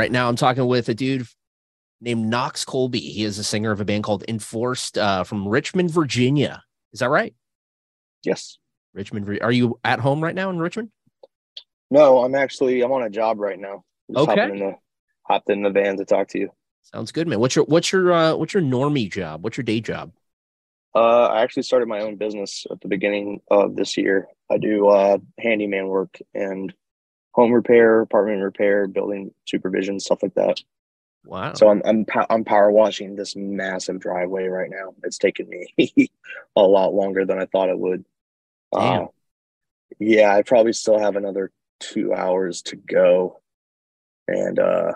Right, now I'm talking with a dude named Knox Colby. He is a singer of a band called Enforced uh, from Richmond, Virginia. Is that right? Yes. Richmond. Are you at home right now in Richmond? No, I'm actually I'm on a job right now. Just Okay. Hopping in the, hopped in the van to talk to you. Sounds good, man. What's your what's your uh, what's your normie job? What's your day job? Uh, I actually started my own business at the beginning of this year. I do uh, handyman work and home repair, apartment repair, building supervision, stuff like that. Wow. So I'm I'm I'm power washing this massive driveway right now. It's taken me a lot longer than I thought it would. Damn. Uh, yeah, I probably still have another two hours to go, and uh,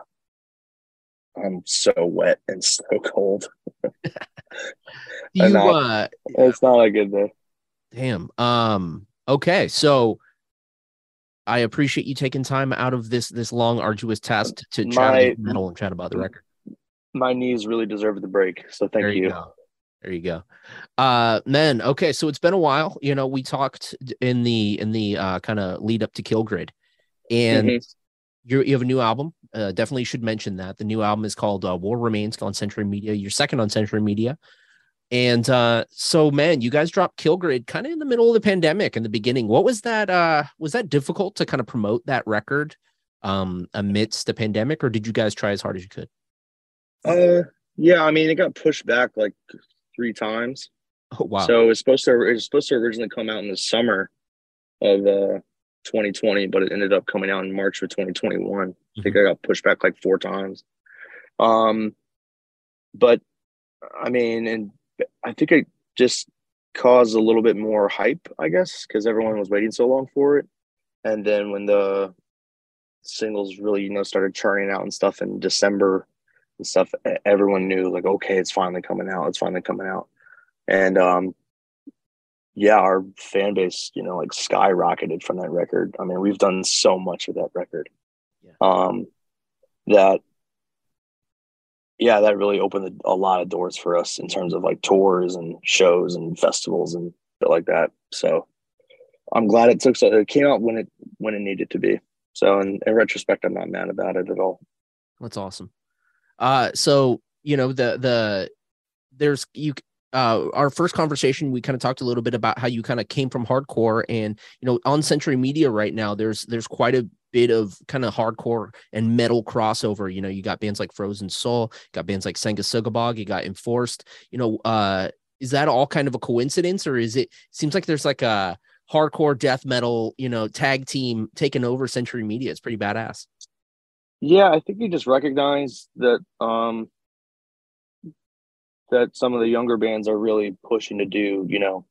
I'm so wet and so cold. You I- uh It's not a good day. damn. Um okay, so I appreciate you taking time out of this this long arduous task to, to chat My- metal and chat about the record. My knees really deserve the break, so thank there you, you. go. There you go. Uh man, okay, so it's been a while. You know, we talked in the in the uh kind of lead up to Killgrid. And Mhm. you you have a new album. Uh definitely should mention that. The new album is called uh, War Remains on Century Media. You're second on Century Media. And uh so man, you guys dropped Killgrid kind of in the middle of the pandemic in the beginning. What was that uh was that difficult to kind of promote that record um amidst the pandemic or did you guys try as hard as you could? Uh, yeah, I mean, it got pushed back like three times. Oh wow. So it was supposed to it was supposed to originally come out in the summer of uh 2020, but it ended up coming out in March of 2021. I think I got pushed back like four times. Um, but I mean, and I think it just caused a little bit more hype, I guess, because everyone was waiting so long for it. And then when the singles really, you know, started churning out and stuff in December and stuff, everyone knew like, okay, it's finally coming out. It's finally coming out. And um, yeah, our fan base, you know, like skyrocketed from that record. I mean, we've done so much with that record. Yeah. Um, that yeah, that really opened a, lot of doors for us in terms of like tours and shows and festivals and shit like that. So I'm glad it took so it came out when it when it needed to be. So in, in retrospect, I'm not mad about it at all. That's awesome. Uh, so you know the the there's you uh our first conversation we kind of talked a little bit about how you kind of came from hardcore and you know on Century Media right now there's there's quite a bit of kind of hardcore and metal crossover. You know, you got bands like Frozen Soul, you got bands like Sanguisugabogg, you got Enforced. You know, uh, is that all kind of a coincidence or is it seems like there's like a hardcore death metal, you know, tag team taking over Century Media? It's pretty badass. Yeah, I think he just recognize that um that some of the younger bands are really pushing to do, you know,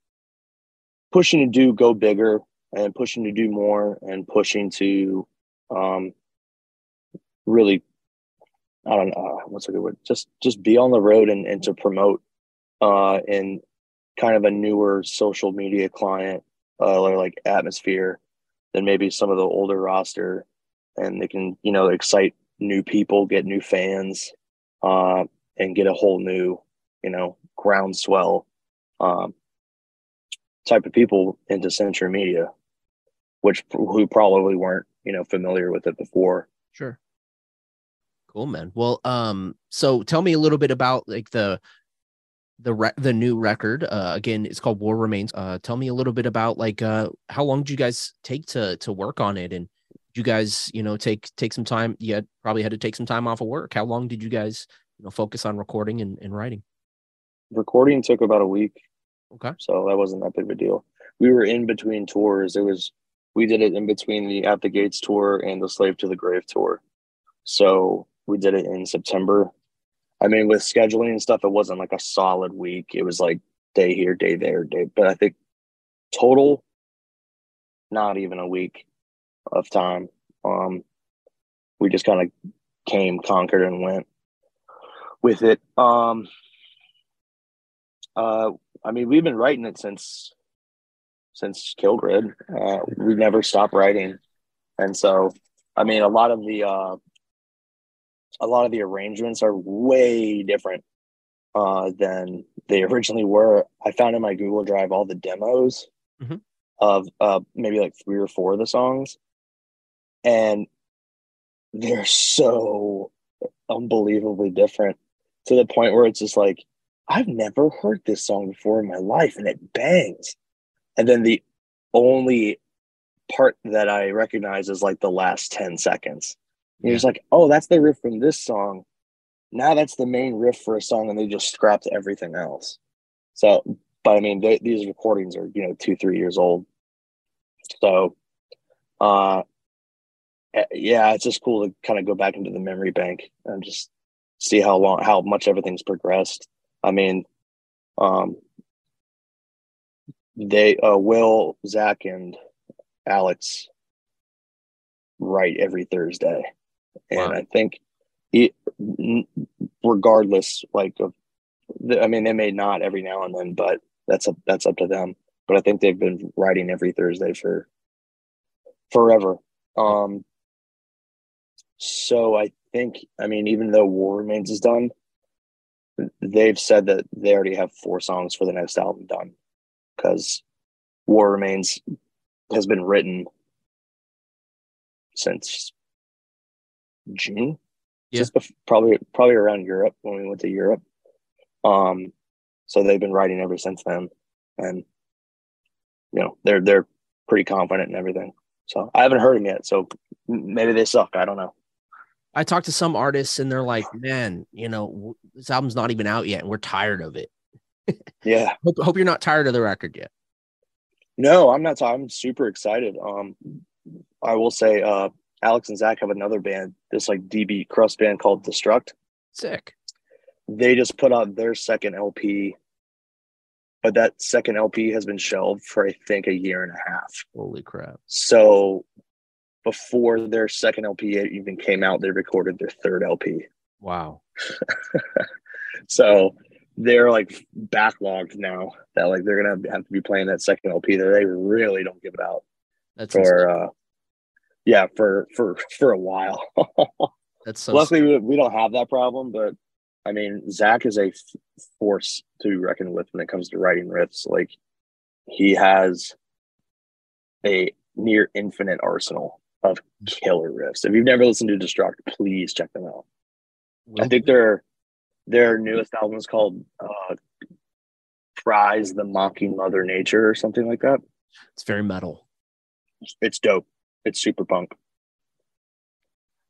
pushing to do go bigger and pushing to do more and pushing to um, really I don't know uh, what's a good word? Just just be on the road and, and to promote uh, in kind of a newer social media client uh, or like atmosphere than maybe some of the older roster. And they can you know excite new people get new fans uh, and get a whole new you know groundswell um, type of people into Century Media, which who probably weren't you know familiar with it before. Sure. Cool, man. Well, um, so tell me a little bit about like the the re- the new record. Uh, again, it's called War Remains. Uh, tell me a little bit about like uh how long did you guys take to to work on it, and you guys you know take take some time? You had, probably had to take some time off of work. How long did you guys you know focus on recording and, and writing? Recording took about a week. Okay. So that wasn't that big of a deal. We were in between tours. It was we did it in between the At the Gates tour and the Slave to the Grave tour. So we did it in September. I mean, with scheduling and stuff, it wasn't like a solid week. It was like day here, day there, day. But I think total, not even a week of time. Um, we just kind of came, conquered, and went with it. Um, uh, I mean, we've been writing it since since Killgrid. Uh, we've never stopped writing, and so I mean, a lot of the uh, a lot of the arrangements are way different uh, than they originally were. I found in my Google Drive all the demos Mhm. of uh, maybe like three or four of the songs, and they're so unbelievably different to the point where it's just like I've never heard this song before in my life, and it bangs. And then the only part that I recognize is like the last 10 seconds. And just like, oh, that's the riff from this song. Now that's the main riff for a song, and they just scrapped everything else. So, but I mean, they, these recordings are, you know, two, three years old. So, uh, eh, yeah, it's just cool to kind of go back into the memory bank and just see how long, how much everything's progressed. I mean, um, they, uh, Will, Zach, and Alex write every Thursday, and Wow. I think it, regardless, like of, the, I mean, they may not every now and then, but that's up that's up to them. But I think they've been writing every Thursday for forever. Um, so I think, I mean, even though War Remains is done, they've said that they already have four songs for the next album done because War Remains has been written since June. Yeah. Just probably probably around Europe when we went to Europe. Um, so they've been writing ever since then, and you know they're they're pretty confident in everything. So I haven't heard them yet. So maybe they suck. I don't know. I talked to some artists and they're like, man, you know, this album's not even out yet and we're tired of it. Yeah. Hope, hope you're not tired of the record yet. No, I'm not. I'm super excited. Um, I will say, uh, Alex and Zach have another band, this like DB crust band called Destruct. Sick. They just put out their second LP, but that second LP has been shelved for I think a year and a half. Holy crap. So before their second LP even came out, they recorded their third LP. Wow. So they're like backlogged now that like they're gonna have to be playing that second LP that they really don't give it out That's for uh yeah for for for a while. that's so Luckily we, we don't have that problem, but I mean Zach is a f- force to reckon with when it comes to writing riffs. Like he has a near infinite arsenal of killer riffs. If you've never listened to Destruct, please check them out. I think their their newest album is called uh Prize the Mocking Mother Nature or something like that. it's very metal. It's dope. It's super punk.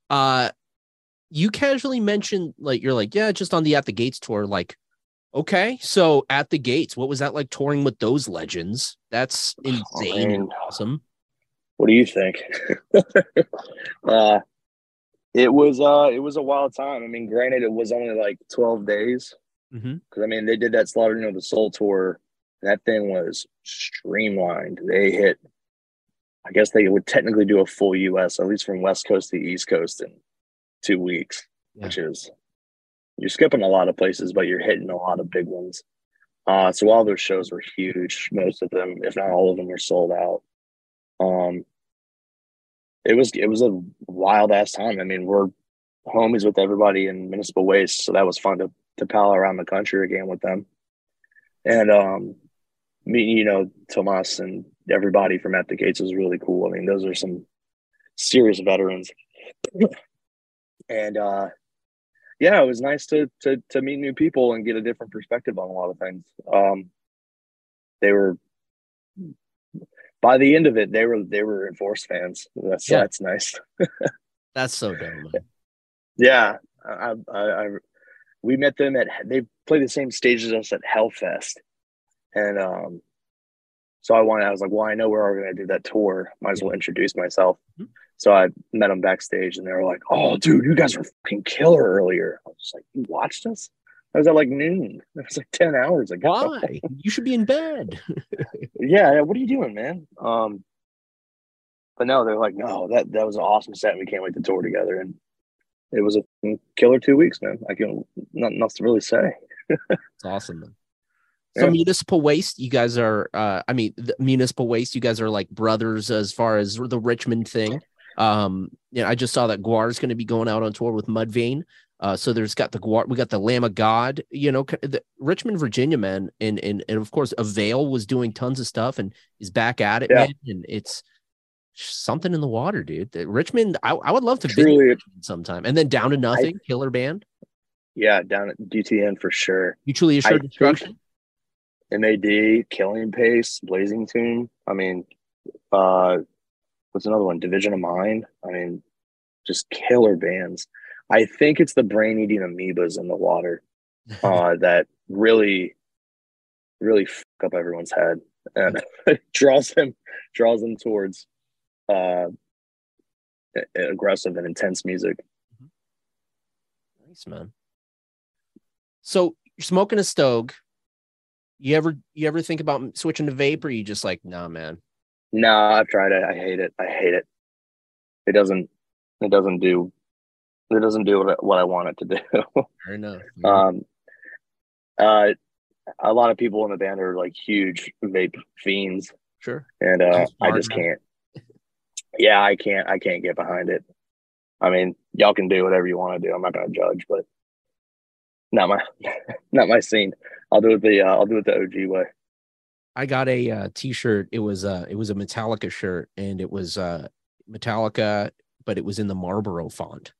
Uh you casually mentioned like you're like, yeah, just on the At the Gates tour. Like, okay, so at the gates, what was that like touring with those legends? That's insane and awesome. What do you think? uh it was uh it was a wild time. I mean, granted it was only like 12 days because I mean they did that Slaughter of the Soul tour that thing was streamlined. They hit, I guess they would technically do a full US, at least from West Coast to East Coast in two weeks, Yeah. which is you're skipping a lot of places, but you're hitting a lot of big ones. Uh, so all those shows were huge. Most of them, if not all of them, were sold out. Um, it was it was a wild ass time. I mean, we're homies with everybody in municipal waste, so that was fun to to pal around the country again with them. And um, me, you know, Tomas and everybody from At the Gates was really cool. I mean, those are some serious veterans. and uh, yeah, it was nice to to to meet new people and get a different perspective on a lot of things. Um, they were by the end of it, they were they were Enforce fans. That's Yeah. that's nice. That's so dope, man. Yeah, I, I, I we met them at they play the same stage as us at Hellfest, and um, so I wanted I was like, well, I know we're all going to do that tour. Might as well introduce myself. Mhm. So I met them backstage, and they were like, "Oh, dude, you guys were fucking killer earlier." I was like, "You watched us?" I was at like noon. It was like ten hours ago. Why? You should be in bed. yeah, yeah, what are you doing, man? Um, but no, they're like, no, that that was an awesome set. We can't wait to tour together, and it was a killer two weeks, man. I can nothing else to really say. It's awesome, man. So Yeah. municipal waste, you guys are. uh I mean, the municipal waste, you guys are like brothers as far as the Richmond thing. Um, yeah, I just saw that GWAR is going to be going out on tour with Mudvayne. Uh, so there's got the we got the Lamb of God, you know, the Richmond, Virginia, man, and and and of course, Avail was doing tons of stuff and is back at it, Yeah. man. And it's something in the water, dude. The Richmond, I, I would love to visit Truly, Richmond sometime. And then Down to Nothing, killer band, yeah, down at DTN for sure. mutually assured think- destruction. MAD, Killing Pace, Blazing Tomb. I mean, uh, what's another one? Division of Mind. I mean, just killer bands. I think it's the brain eating amoebas in the water uh, that really, really fuck up everyone's head and draws them draws them towards uh, aggressive and intense music. Nice man. So you're smoking a Stogue. You ever you ever think about switching to vape, or you just like, nah, man? No, I've tried it. I hate it. I hate it. It doesn't. It doesn't do. It doesn't do what I, what I want it to do. Fair enough. um, uh, a lot of people in the band are like huge vape fiends, sure. and uh, I just can't. Yeah, I can't. I can't get behind it. I mean, y'all can do whatever you want to do. I'm not going to judge, but not my, not my scene. I'll do it the. Uh, I'll do it the OG way. I got a uh, t-shirt. It was uh it was a Metallica shirt, and it was uh Metallica, but it was in the Marlboro font.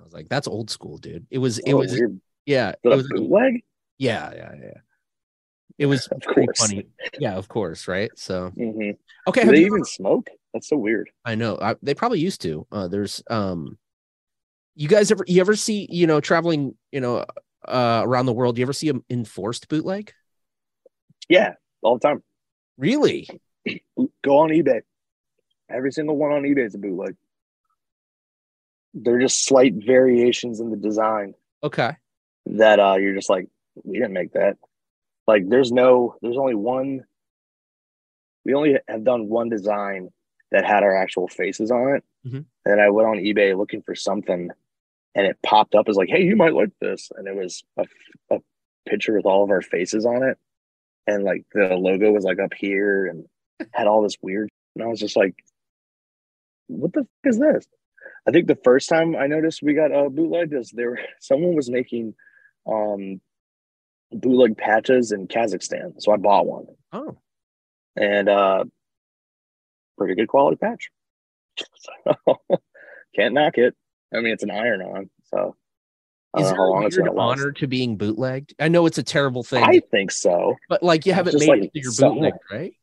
I was like, that's old school, dude. It was it Oh, was weird. yeah, it was bootleg? yeah, yeah, yeah. It was Of pretty course. funny. Yeah, of course, right? So hmm okay, Do they even smoke? That's so weird. I know. I, they probably used to. Uh, there's um, you guys ever you ever see you know traveling you know uh around the world? You ever see an enforced bootleg? Yeah, all the time. Really? Go on eBay. Every single one on eBay is a bootleg. They're just slight variations in the design Okay. that uh you're just like, we didn't make that. Like there's no there's only one we only have done one design that had our actual faces on it. Mhm. And I went on eBay looking for something and it popped up as like, hey, you might like this. And it was a, a picture with all of our faces on it. And like the logo was like up here and had all this weird. And I was just like, what the fuck is this? I think the first time I noticed we got a bootleg is there someone was making um bootleg patches in Kazakhstan. So I bought one Oh, and uh pretty good quality patch. So, can't knock it. I mean it's an iron on, so is there a weird honor to being bootlegged? I know it's a terrible thing, I think so. but like you haven't made like it to your bootleg, right?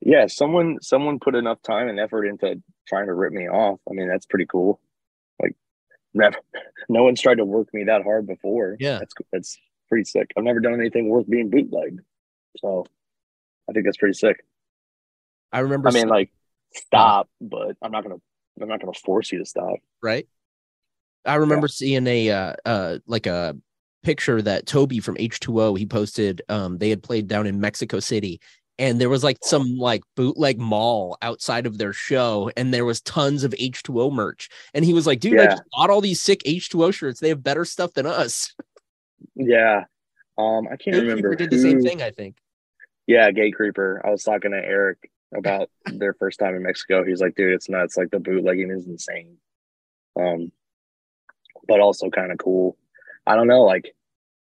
Yeah, someone someone put enough time and effort into trying to rip me off. I mean, that's pretty cool. Like, never, no one's tried to work me that hard before. Yeah. that's that's pretty sick. I've never done anything worth being bootlegged, so I think that's pretty sick. I remember. I mean, seeing- like, stop, but I'm not gonna I'm not gonna force you to stop. right? I remember seeing a uh, uh like a picture that Toby from H2O he posted. Um, they had played down in Mexico City, and there was like some like bootleg mall outside of their show, and there was tons of H2O merch. And he was like, "Dude, I Yeah. just bought all these sick H2O shirts. They have better stuff than us." Yeah. Um, I can't Gatekeeper remember. did the same thing, I think. Yeah, Gatecreeper. I was talking to Eric about their first time in Mexico. He's like, dude, it's nuts. Like the bootlegging is insane. Um, but also kind of cool. I don't know. Like,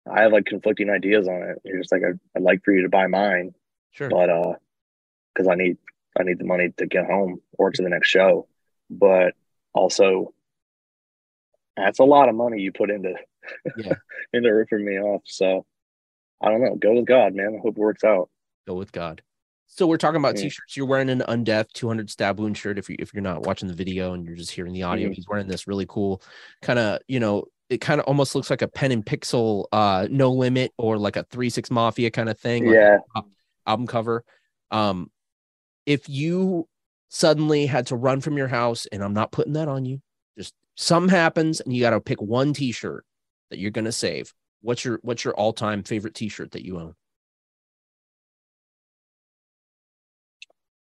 I have like conflicting ideas on it. You're just like, I'd, I'd like for you to buy mine, Sure. but uh, because I need I need the money to get home or to the next show. But also, that's a lot of money you put into Yeah. into ripping me off. So I don't know. Go with God, man. I hope it works out. Go with God. So we're talking about Yeah. t-shirts. You're wearing an undeath 200 stab wound shirt. If you if you're not watching the video and you're just hearing the audio, Mhm. he's wearing this really cool kind of you know it kind of almost looks like a pen and pixel uh no limit or like a three six mafia kind of thing. like Yeah. Album cover. Um, if you suddenly had to run from your house, and I'm not putting that on you, just something happens and you got to pick one T-shirt that you're gonna save. What's your what's your all time favorite T-shirt that you own?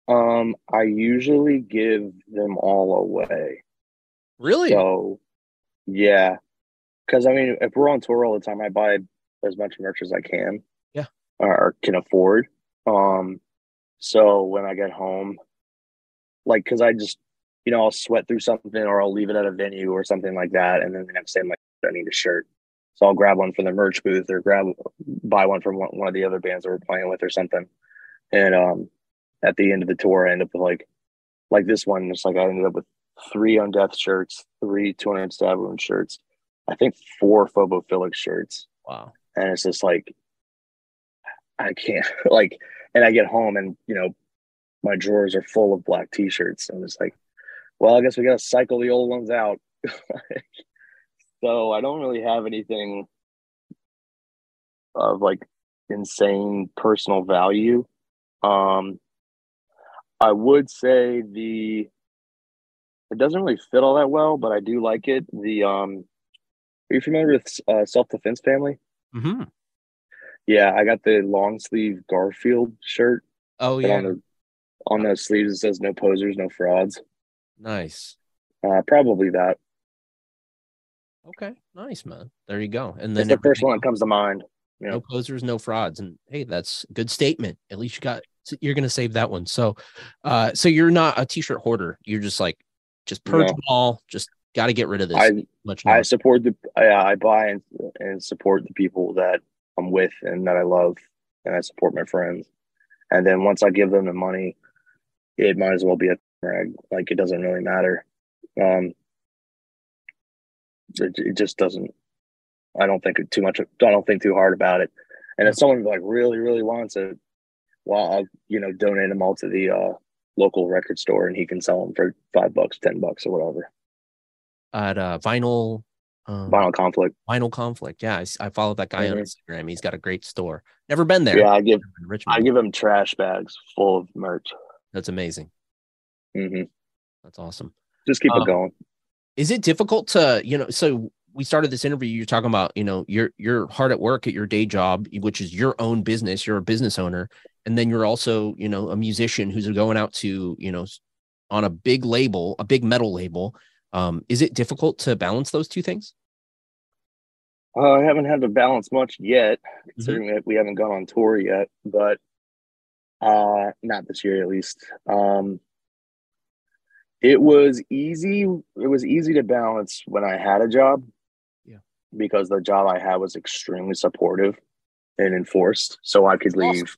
Um, I usually give them all away. Really? So, yeah, because I mean, if we're on tour all the time, I buy as much merch as I can. Yeah. Or can afford. Um, so when I get home, like, because I just, you know, I'll sweat through something or I'll leave it at a venue or something like that, and then the next day I'm like, I need a shirt. So I'll grab one from the merch booth or grab buy one from one, one of the other bands that we're playing with or something. And um, at the end of the tour, I end up with like, like this one. It's like I ended up with three Undeath shirts, three 200 stab wound shirts, I think four phobophilic shirts. Wow. And it's just like, I can't like, and I get home and, you know, my drawers are full of black t-shirts. It's like, well, I guess we got to cycle the old ones out. so I don't really have anything of like insane personal value. Um, I would say the it doesn't really fit all that well, but I do like it. The um, are you familiar with uh, Self Defense Family? Mm-hmm. Yeah, I got the long sleeve Garfield shirt. Oh yeah. On the on those sleeves it says no posers, no frauds. Nice. Uh, probably that. Okay. Nice, man. There you go. And then the first one that comes to mind. You no posers, no frauds. And hey, that's a good statement. At least you got you're gonna save that one. So uh so you're not a t-shirt hoarder. You're just like just purge No. them all, just gotta get rid of this I much I support the I, I buy and, and support the people that I'm with and that I love, and I support my friends. And then once I give them the money, it might as well be a rag. Like it doesn't really matter. Um, it, it just doesn't. I don't think too much. I don't think too hard about it. And if someone like really, really wants it, well, I'll you know donate them all to the uh, local record store, and he can sell them for five bucks, ten bucks, or whatever. At uh vinyl um, Vinyl conflict. vinyl conflict. Yeah, I follow that guy on Mhm. Instagram. He's got a great store. Never been there. Yeah, I give I give him trash bags full of merch. That's amazing. hmm That's awesome. Just keep Um, it going. Is it difficult to, you know, so we started this interview, you're talking about, you know, you're you're hard at work at your day job, which is your own business, you're a business owner, and then you're also, you know, a musician who's going out to, you know, on a big label, a big metal label. Um, is it difficult to balance those two things? Uh, I haven't had to balance much yet, Mm-hmm. considering that we haven't gone on tour yet, but uh, not this year at least. Um, it was easy. It was easy to balance when I had a job. Yeah. Because the job I had was extremely supportive and enforced, so I could Awesome. leave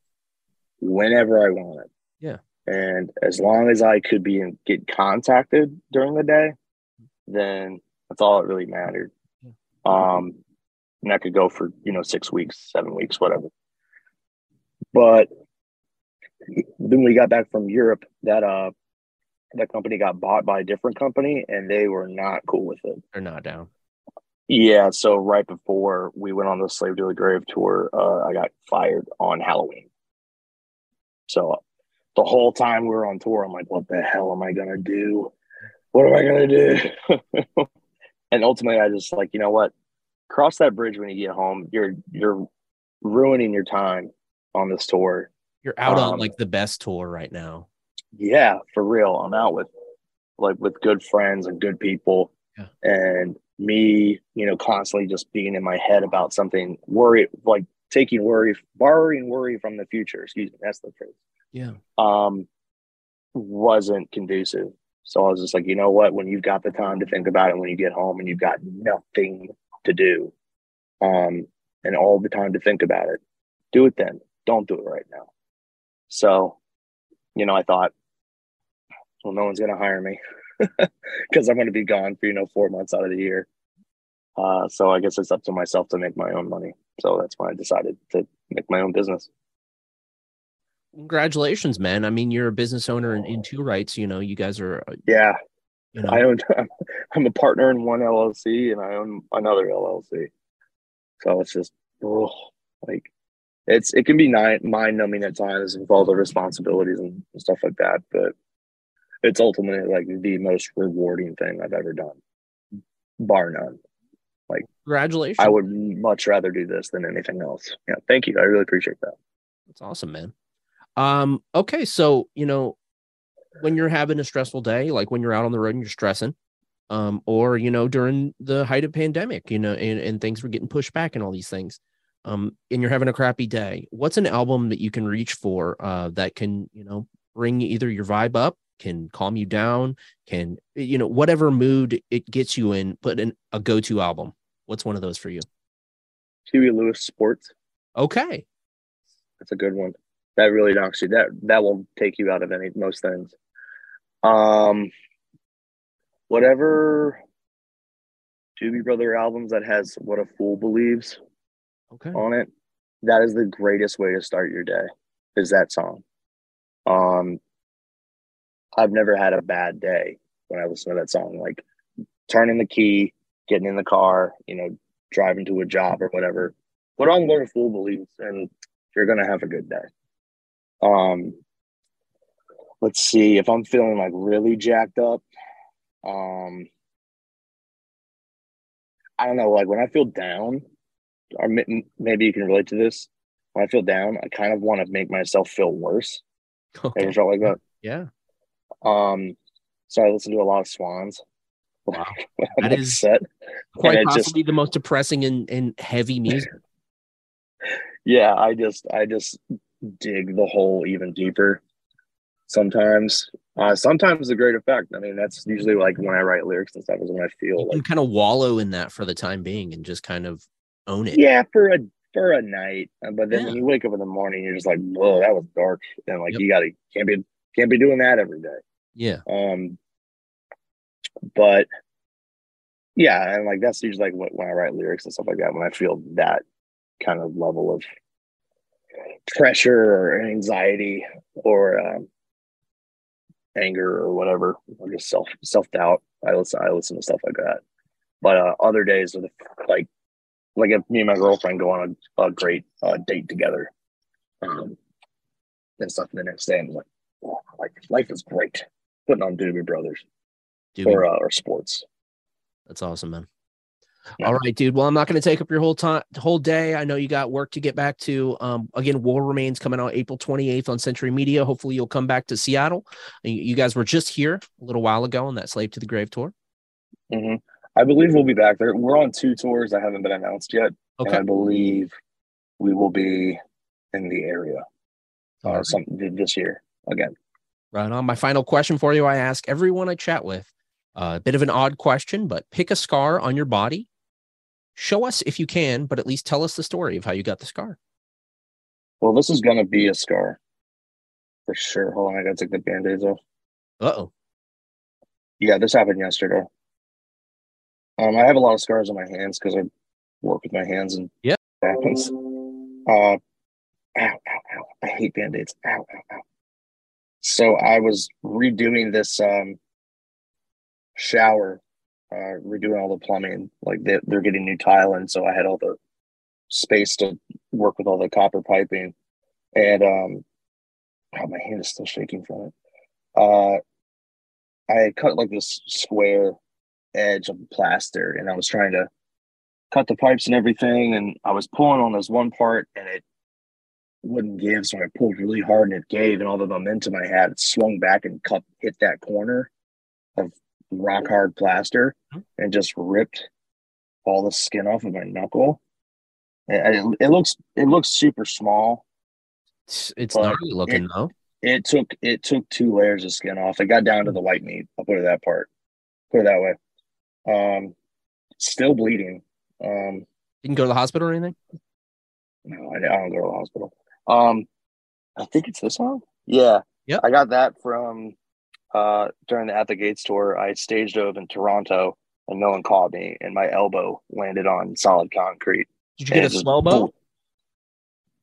whenever I wanted. Yeah. And as long as I could be in, get contacted during the day, then that's all that really mattered. Um, and that could go for you know six weeks, seven weeks, whatever. But then we got back from Europe. That uh, that company got bought by a different company, and they were not cool with it. They're not down. Yeah, so right before we went on the Slave to the Grave tour, uh, I got fired on Halloween. So the whole time we were on tour, I'm like, what the hell am I gonna do? What am I gonna do? and ultimately, I just like, you know what? Cross that bridge when you get home. You're you're ruining your time on this tour. You're out on Um, like the best tour right now. Yeah, for real. I'm out with like with good friends and good people. Yeah. And me, you know, constantly just being in my head about something, worry like taking worry, borrowing worry from the future. Excuse me, that's the phrase. Yeah. Um wasn't conducive. So I was just like, you know what? When you've got the time to think about it, when you get home and you've got nothing to do, um, and all the time to think about it, do it then. Don't do it right now. So, you know, I thought, well, no one's going to hire me because I'm going to be gone for, you know, four months out of the year. Uh, so I guess it's up to myself to make my own money. So that's why I decided to make my own business. Congratulations, man. I mean, you're a business owner in, in two rights. You know, you guys are, uh, Yeah. you know, I own, I'm a partner in one LLC and I own another LLC. So it's just, oh, like, it's, it can be mind numbing at times with all the responsibilities and stuff like that. But it's ultimately like the most rewarding thing I've ever done, bar none. Like, congratulations. I would much rather do this than anything else. Yeah. Thank you. I really appreciate that. That's awesome, man. Um, okay, so you know, when you're having a stressful day, like when you're out on the road and you're stressing, um, or you know, during the height of pandemic, you know, and, and things were getting pushed back and all these things, um, and you're having a crappy day, what's an album that you can reach for uh that can, you know, bring either your vibe up, can calm you down, can you know, whatever mood it gets you in, put in a go-to album. What's one of those for you? Huey Lewis Sports. Okay. That's a good one. That really knocks you. That that will take you out of any most things. Um, whatever Doobie Brother albums that has "What a Fool Believes" Okay. on it. That is the greatest way to start your day. Is that song? Um, I've never had a bad day when I listen to that song. Like turning the key, getting in the car, you know, driving to a job or whatever. Put on "What a Fool Believes" and you're gonna have a good day. Um, let's see if I'm feeling like really jacked up. Um, I don't know, like when I feel down, or maybe you can relate to this. When I feel down, I kind of want to make myself feel worse. Okay. Ever felt like that? Yeah. Um, so I listen to a lot of Swans. Wow. That is- upset. quite it just- possibly the most depressing and, and heavy music. yeah, I just I just dig the hole even deeper. Sometimes, uh, sometimes the great effect. I mean, that's usually like when I write lyrics and stuff is when I feel You like, kind of wallow in that for the time being and just kind of own it. yeah, for a for a night. Uh, But then when you wake up in the morning, you're just like, whoa, that was dark, and like Yep. you gotta can't be can't be doing that every day. Yeah. Um, but yeah, and like that's usually like what, when I write lyrics and stuff like that. When I feel that kind of level of pressure or anxiety or um, anger or whatever, or just self self doubt, I listen I listen to stuff like that. But uh, other days are the like like if me and my girlfriend go on a, a great uh, date together, um, and stuff. And the next day, I'm like, oh, like life is great. Putting on Doobie Brothers Dude, or uh, or sports. that's awesome, man. Yeah. All right, dude. Well, I'm not going to take up your whole time, whole day. I know you got work to get back to. Um, again, War Remains coming out April 28th on Century Media. Hopefully, you'll come back to Seattle. You, you guys were just here a little while ago on that Slave to the Grave tour. hmm I believe we'll be back there. We're on two tours that haven't been announced yet, and Okay. I believe we will be in the area All uh, right. some this year again. Right on. My final question for you I ask everyone I chat with uh, a bit of an odd question, but pick a scar on your body. Show us if you can, but at least tell us the story of how you got the scar. Well, this is gonna be a scar for sure. Hold on, I gotta take the band-aids off. Uh oh. Yeah, this happened yesterday. Um, I have a lot of scars on my hands because I work with my hands and Yeah. it happens. Uh, ow, ow, ow. I hate band-aids. Ow, ow, ow. So I was redoing this um shower, uh, redoing all the plumbing. Like they, they're getting new tile, and so I had all the space to work with all the copper piping. And um, oh, my hand is still shaking from it. Uh, I cut like this square edge of plaster, and I was trying to cut the pipes and everything, and I was pulling on this one part, and it wouldn't give, so I pulled really hard, and it gave, and all the momentum I had, it swung back and cut hit that corner of rock hard plaster, and just ripped all the skin off of my knuckle. It, it, looks it looks super small. It's, it's But gnarly looking it- though. It took it took two layers of skin off. It got down to the white meat. I'll put it that part. Put it that way. Um, still bleeding. Um, Didn't go to the hospital or anything. no, I, I don't go to the hospital. Um, I think it's this one. Yeah. Yeah. I got that from uh during the At the Gates tour. I staged dove in Toronto and no one called me, and my elbow landed on solid concrete. Did you get a slow mo?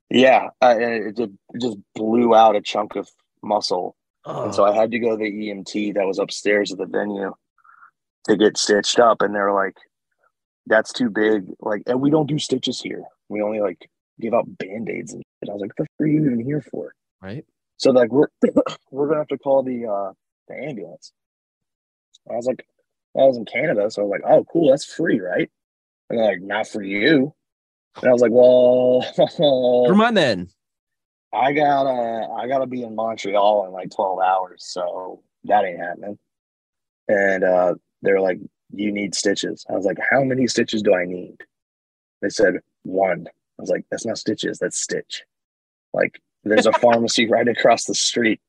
Yeah, and it just, it just blew out a chunk of muscle, and so I had to go to the EMT that was upstairs at the venue to get stitched up, and they're like, "That's too big. Like, and we don't do stitches here. We only like give out band aids." And shit." I was like, "What the fuck are you even here for?" right. So like, we're we're gonna have to call the uh the ambulance. I was like, I was in Canada, so I was like, "Oh, cool, that's free, right?" And they're like, "Not for you." And I was like, "Well." Never mind then. I gotta I gotta be in Montreal in like 12 hours, so that ain't happening. And uh they're like, You need stitches. I was like, How many stitches do I need? They said one. I was like, That's not stitches, that's stitch. Like there's a pharmacy right across the street.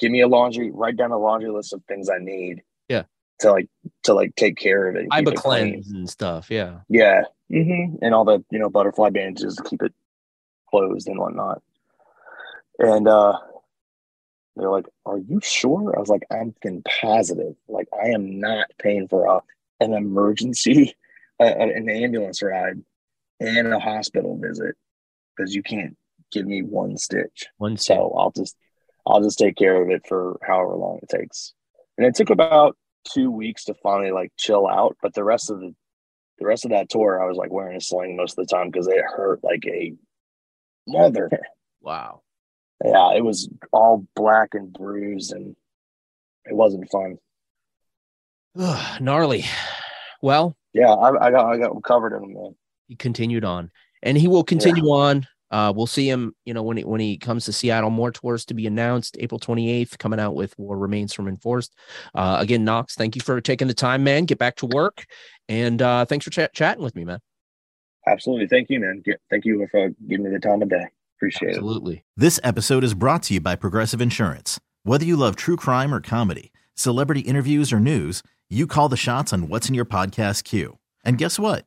Give me a laundry, write down a laundry list of things I need. Yeah. To like to like take care of it. and keep a it clean. cleanse and stuff. Yeah. Yeah. hmm And all the, you know, butterfly bandages to keep it closed and whatnot. And uh they're like, Are you sure? I was like, I'm positive. Like, I am not paying for a, an emergency, uh, an ambulance ride, and a hospital visit because you can't give me one stitch. One step. So I'll just I'll just take care of it for however long it takes. And it took about two weeks to finally like chill out. But the rest of the the rest of that tour I was like wearing a sling most of the time because it hurt like a mother. Wow. Yeah, it was all black and bruised and it wasn't fun. Gnarly. Well, Yeah, I, I got I got covered in them. He continued on, and he will continue on. Uh, we'll see him, you know, when he when he comes to Seattle. More tours to be announced. April twenty eighth, coming out with "War Remains from Enforced." Uh, again, Knox, thank you for taking the time, man. Get back to work, and uh, thanks for chat chatting with me, man. Absolutely. Thank you, man. Get- Thank you for giving me the time of day. Appreciate it. Absolutely. This episode is brought to you by Progressive Insurance. Whether you love true crime or comedy, celebrity interviews or news, you call the shots on what's in your podcast queue. And guess what?